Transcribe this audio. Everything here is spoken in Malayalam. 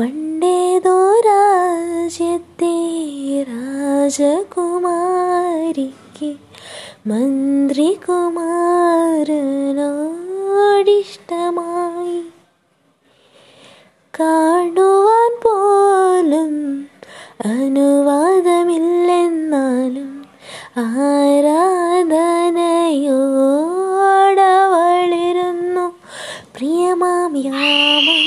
പണ്ടേതോ രാജ്യത്തെ രാജകുമാരിക്ക് മന്ത്രികുമാരനോടിഷ്ടമായി കാണുവാൻ പോലും അനുവാദമില്ലെന്നാലും ആരാധനയോടവളിരുന്നു പ്രിയമാം യാമം.